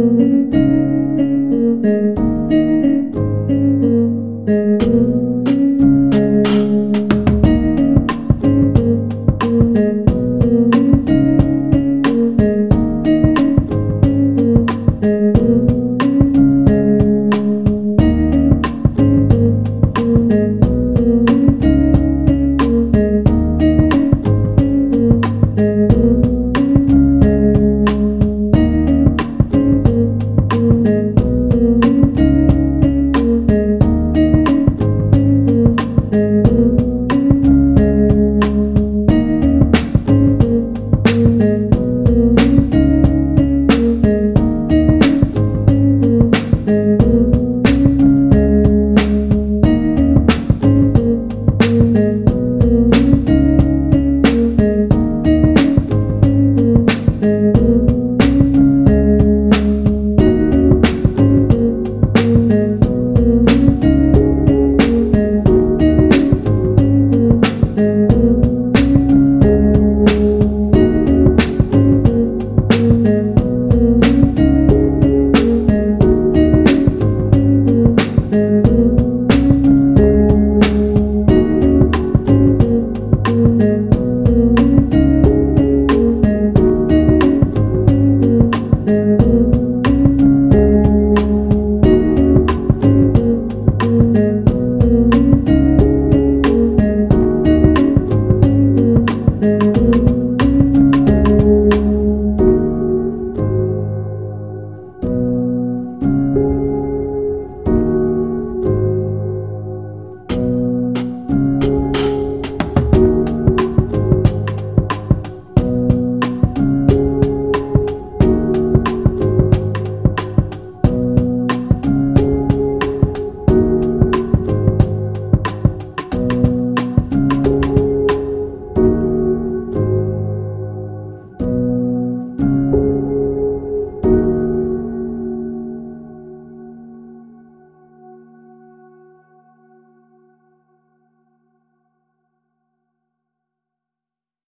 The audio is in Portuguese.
Música